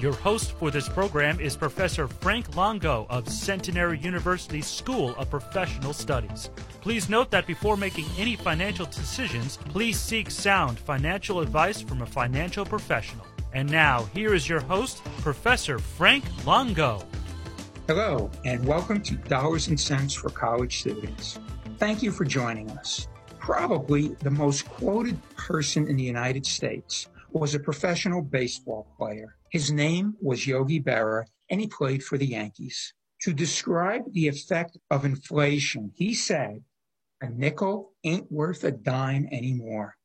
Your host for this program is Professor Frank Longo of Centenary University School of Professional Studies. Please note that before making any financial decisions, please seek sound financial advice from a financial professional. And now, here is your host, Professor Frank Longo. Hello, and welcome to Dollars and Cents for College Students. Thank you for joining us. Probably the most quoted person in the United States was a professional baseball player. His name was Yogi Berra, and he played for the Yankees. To describe the effect of inflation, he said, a nickel ain't worth a dime anymore.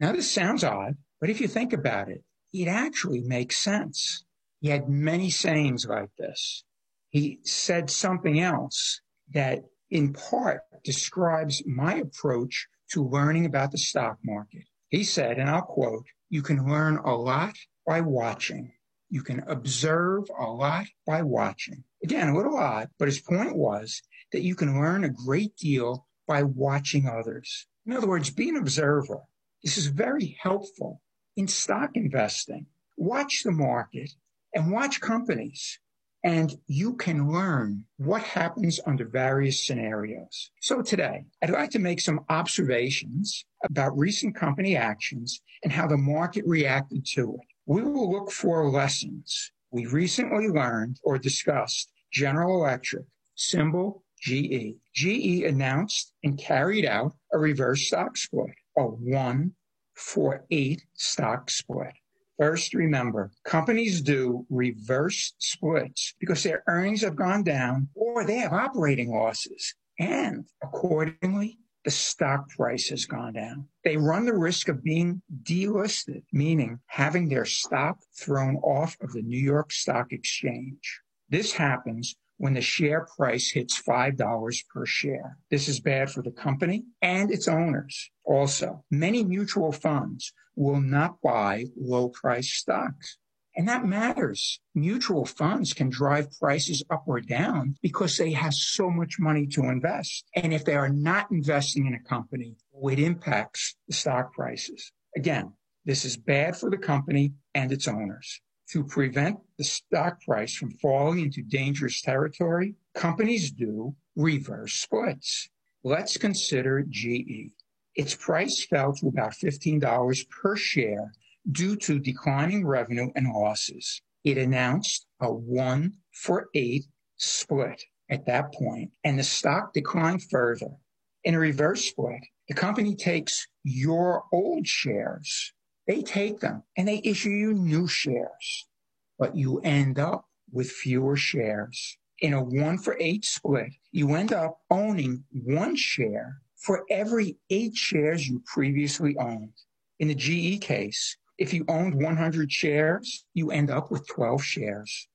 Now, this sounds odd, but if you think about it, it actually makes sense. He had many sayings like this he said something else that in part describes my approach to learning about the stock market. He said, and I'll quote, you can learn a lot by watching. You can observe a lot by watching. Again, a little odd, but his point was that you can learn a great deal by watching others. In other words, be an observer. This is very helpful in stock investing. Watch the market and watch companies and you can learn what happens under various scenarios. So today, I'd like to make some observations about recent company actions and how the market reacted to it. We will look for lessons. We recently learned or discussed General Electric, symbol GE. GE announced and carried out a reverse stock split, a one for eight stock split. First, remember, companies do reverse splits because their earnings have gone down or they have operating losses. And accordingly, the stock price has gone down. They run the risk of being delisted, meaning having their stock thrown off of the New York Stock Exchange. This happens when the share price hits $5 per share. This is bad for the company and its owners. Also, many mutual funds will not buy low price stocks. And that matters. Mutual funds can drive prices up or down because they have so much money to invest. And if they are not investing in a company, it impacts the stock prices. Again, this is bad for the company and its owners. To prevent the stock price from falling into dangerous territory, companies do reverse splits. Let's consider GE. Its price fell to about $15 per share due to declining revenue and losses. It announced a one for eight split at that point, and the stock declined further. In a reverse split, the company takes your old shares, they take them and they issue you new shares, but you end up with fewer shares. In a one for eight split, you end up owning one share for every eight shares you previously owned. In the GE case, if you owned 100 shares, you end up with 12 shares.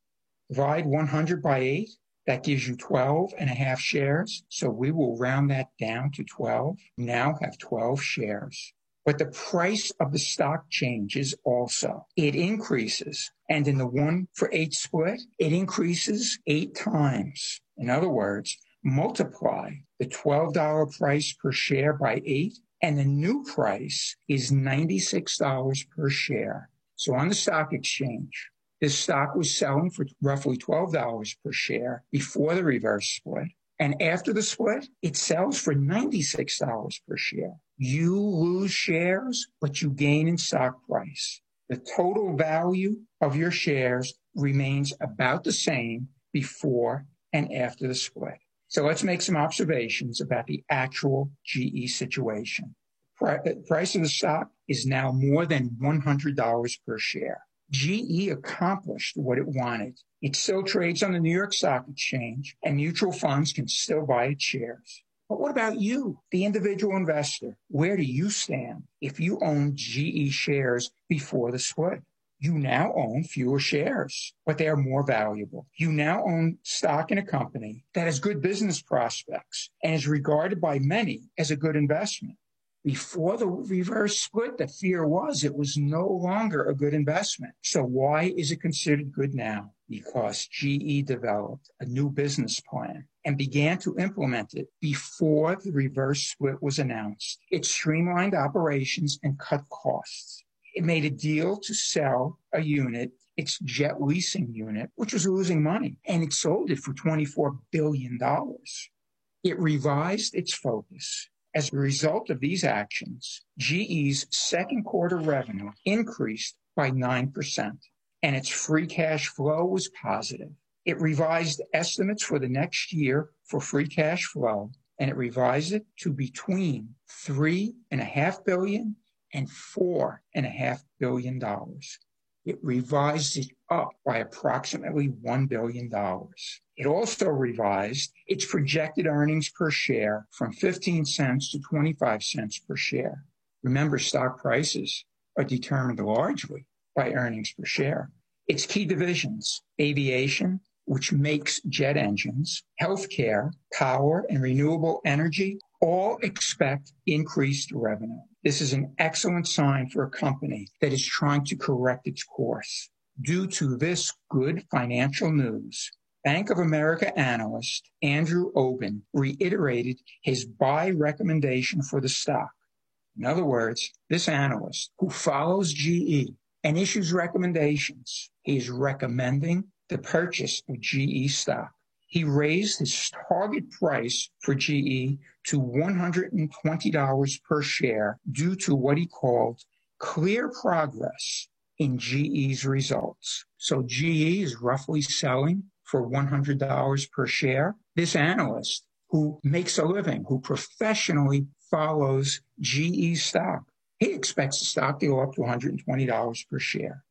Divide 100 by 8, that gives you 12 and a half shares. So we will round that down to 12. Now have 12 shares. But the price of the stock changes also. It increases. And in the one for eight split, it increases eight times. In other words, multiply the $12 price per share by eight, and the new price is $96 per share. So on the stock exchange, this stock was selling for roughly $12 per share before the reverse split. And after the split, it sells for $96 per share. You lose shares, but you gain in stock price. The total value of your shares remains about the same before and after the split. So let's make some observations about the actual GE situation. Price of the stock is now more than $100 per share. GE accomplished what it wanted. It still trades on the New York Stock Exchange and mutual funds can still buy its shares. But what about you, the individual investor? Where do you stand if you own GE shares before the split? you now own fewer shares, but they are more valuable. You now own stock in a company that has good business prospects and is regarded by many as a good investment. Before the reverse split, the fear was it was no longer a good investment. So why is it considered good now? Because GE developed a new business plan and began to implement it before the reverse split was announced. It streamlined operations and cut costs. It made a deal to sell a unit, its jet leasing unit, which was losing money, and it sold it for $24 billion. It revised its focus as a result of these actions, GE's second quarter revenue increased by 9%, and its free cash flow was positive. It revised estimates for the next year for free cash flow, and it revised it to between $3.5 billion and $4.5 billion. It revised it up by approximately $1 billion. It also revised its projected earnings per share from 15 cents to 25 cents per share. Remember, stock prices are determined largely by earnings per share. Its key divisions, aviation, which makes jet engines, healthcare, power, and renewable energy, all expect increased revenue. This is an excellent sign for a company that is trying to correct its course. Due to this good financial news, Bank of America analyst Andrew Obin reiterated his buy recommendation for the stock. In other words, this analyst who follows GE and issues recommendations, he is recommending the purchase of GE stock. He raised his target price for GE to $120 per share due to what he called clear progress in GE's results. So GE is roughly selling for $100 per share. This analyst who makes a living, who professionally follows GE stock, he expects the stock to go up to $120 per share.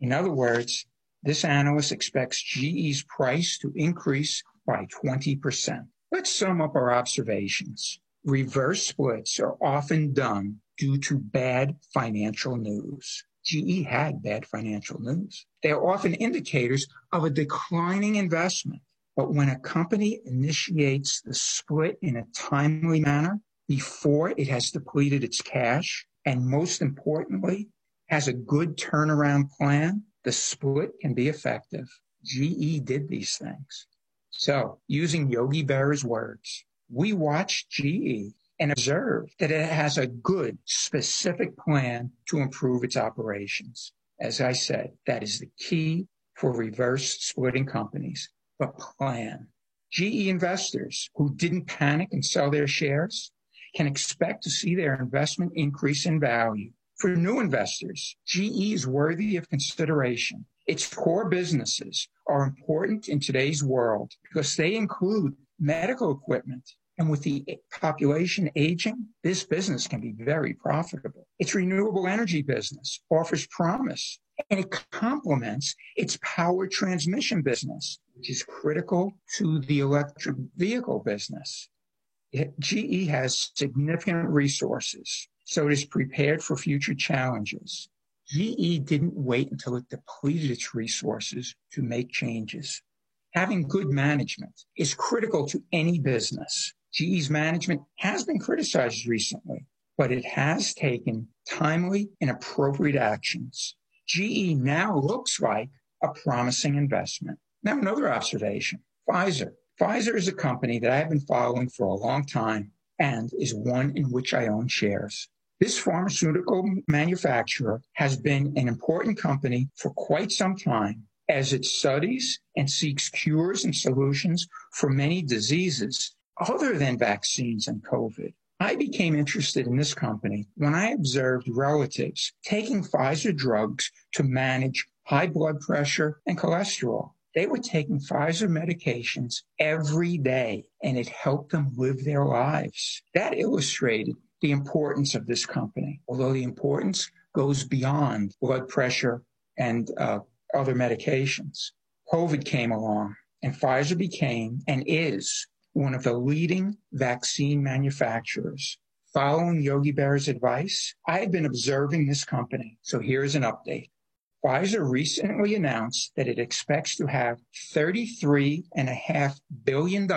In other words, this analyst expects GE's price to increase by 20%. Let's sum up our observations. Reverse splits are often done due to bad financial news. GE had bad financial news. They are often indicators of a declining investment. But when a company initiates the split in a timely manner before it has depleted its cash, and most importantly, has a good turnaround plan, the split can be effective. GE did these things. So, using Yogi Berra's words, we watched GE and observed that it has a good, specific plan to improve its operations. As I said, that is the key for reverse splitting companies, but plan. GE investors who didn't panic and sell their shares can expect to see their investment increase in value. For new investors, GE is worthy of consideration its core businesses are important in today's world because they include medical equipment. And with the population aging, this business can be very profitable. Its renewable energy business offers promise and it complements its power transmission business, which is critical to the electric vehicle business. GE has significant resources, so it is prepared for future challenges. GE didn't wait until it depleted its resources to make changes. Having good management is critical to any business. GE's management has been criticized recently, but it has taken timely and appropriate actions. GE now looks like a promising investment. Now, another observation Pfizer. Pfizer is a company that I've been following for a long time and is one in which I own shares. This pharmaceutical manufacturer has been an important company for quite some time as it studies and seeks cures and solutions for many diseases other than vaccines and COVID. I became interested in this company when I observed relatives taking Pfizer drugs to manage high blood pressure and cholesterol. They were taking Pfizer medications every day and it helped them live their lives. That illustrated the importance of this company, although the importance goes beyond blood pressure and uh, other medications. COVID came along and Pfizer became and is one of the leading vaccine manufacturers. Following Yogi Berra's advice, I had been observing this company. So here's an update. Pfizer recently announced that it expects to have $33.5 billion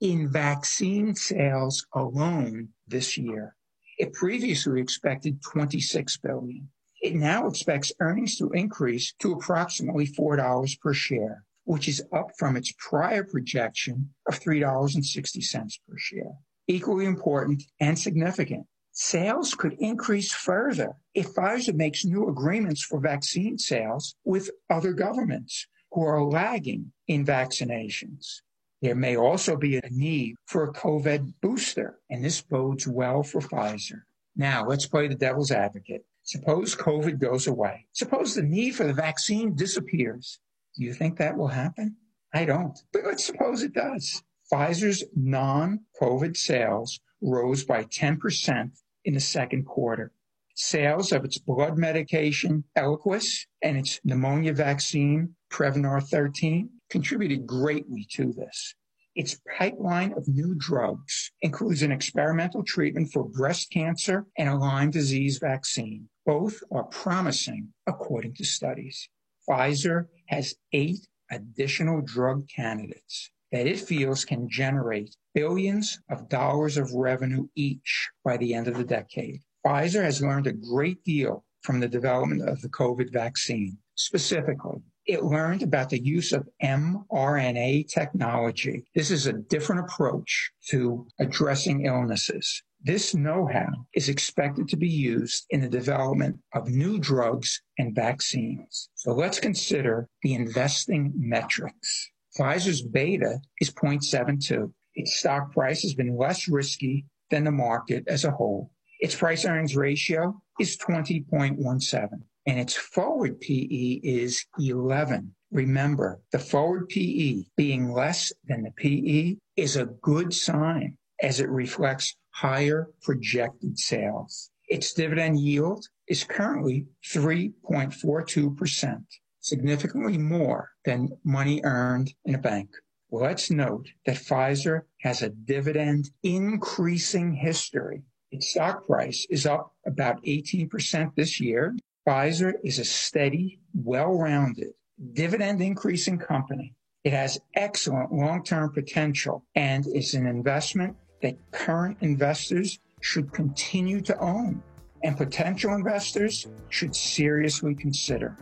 in vaccine sales alone this year. It previously expected 26 billion. It now expects earnings to increase to approximately $4 per share, which is up from its prior projection of $3.60 per share. Equally important and significant, sales could increase further if Pfizer makes new agreements for vaccine sales with other governments who are lagging in vaccinations. There may also be a need for a COVID booster, and this bodes well for Pfizer. Now, let's play the devil's advocate. Suppose COVID goes away. Suppose the need for the vaccine disappears. Do you think that will happen? I don't. But let's suppose it does. Pfizer's non COVID sales rose by 10% in the second quarter. Sales of its blood medication, Eliquis, and its pneumonia vaccine, Prevnar 13, contributed greatly to this. Its pipeline of new drugs includes an experimental treatment for breast cancer and a Lyme disease vaccine. Both are promising according to studies. Pfizer has eight additional drug candidates that it feels can generate billions of dollars of revenue each by the end of the decade. Pfizer has learned a great deal from the development of the COVID vaccine. Specifically, it learned about the use of mRNA technology. This is a different approach to addressing illnesses. This know-how is expected to be used in the development of new drugs and vaccines. So let's consider the investing metrics. Pfizer's beta is 0.72. Its stock price has been less risky than the market as a whole. Its price earnings ratio is 20.17 and its forward PE is 11. Remember, the forward PE being less than the PE is a good sign as it reflects higher projected sales. Its dividend yield is currently 3.42%, significantly more than money earned in a bank. Let's note that Pfizer has a dividend increasing history. Its stock price is up about 18% this year. Pfizer is a steady, well-rounded, dividend increasing company. It has excellent long-term potential and is an investment that current investors should continue to own and potential investors should seriously consider.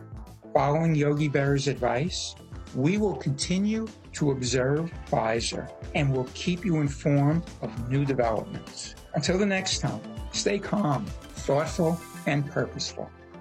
Following Yogi Berra's advice, we will continue to observe Pfizer and will keep you informed of new developments. Until the next time, stay calm, thoughtful, and purposeful.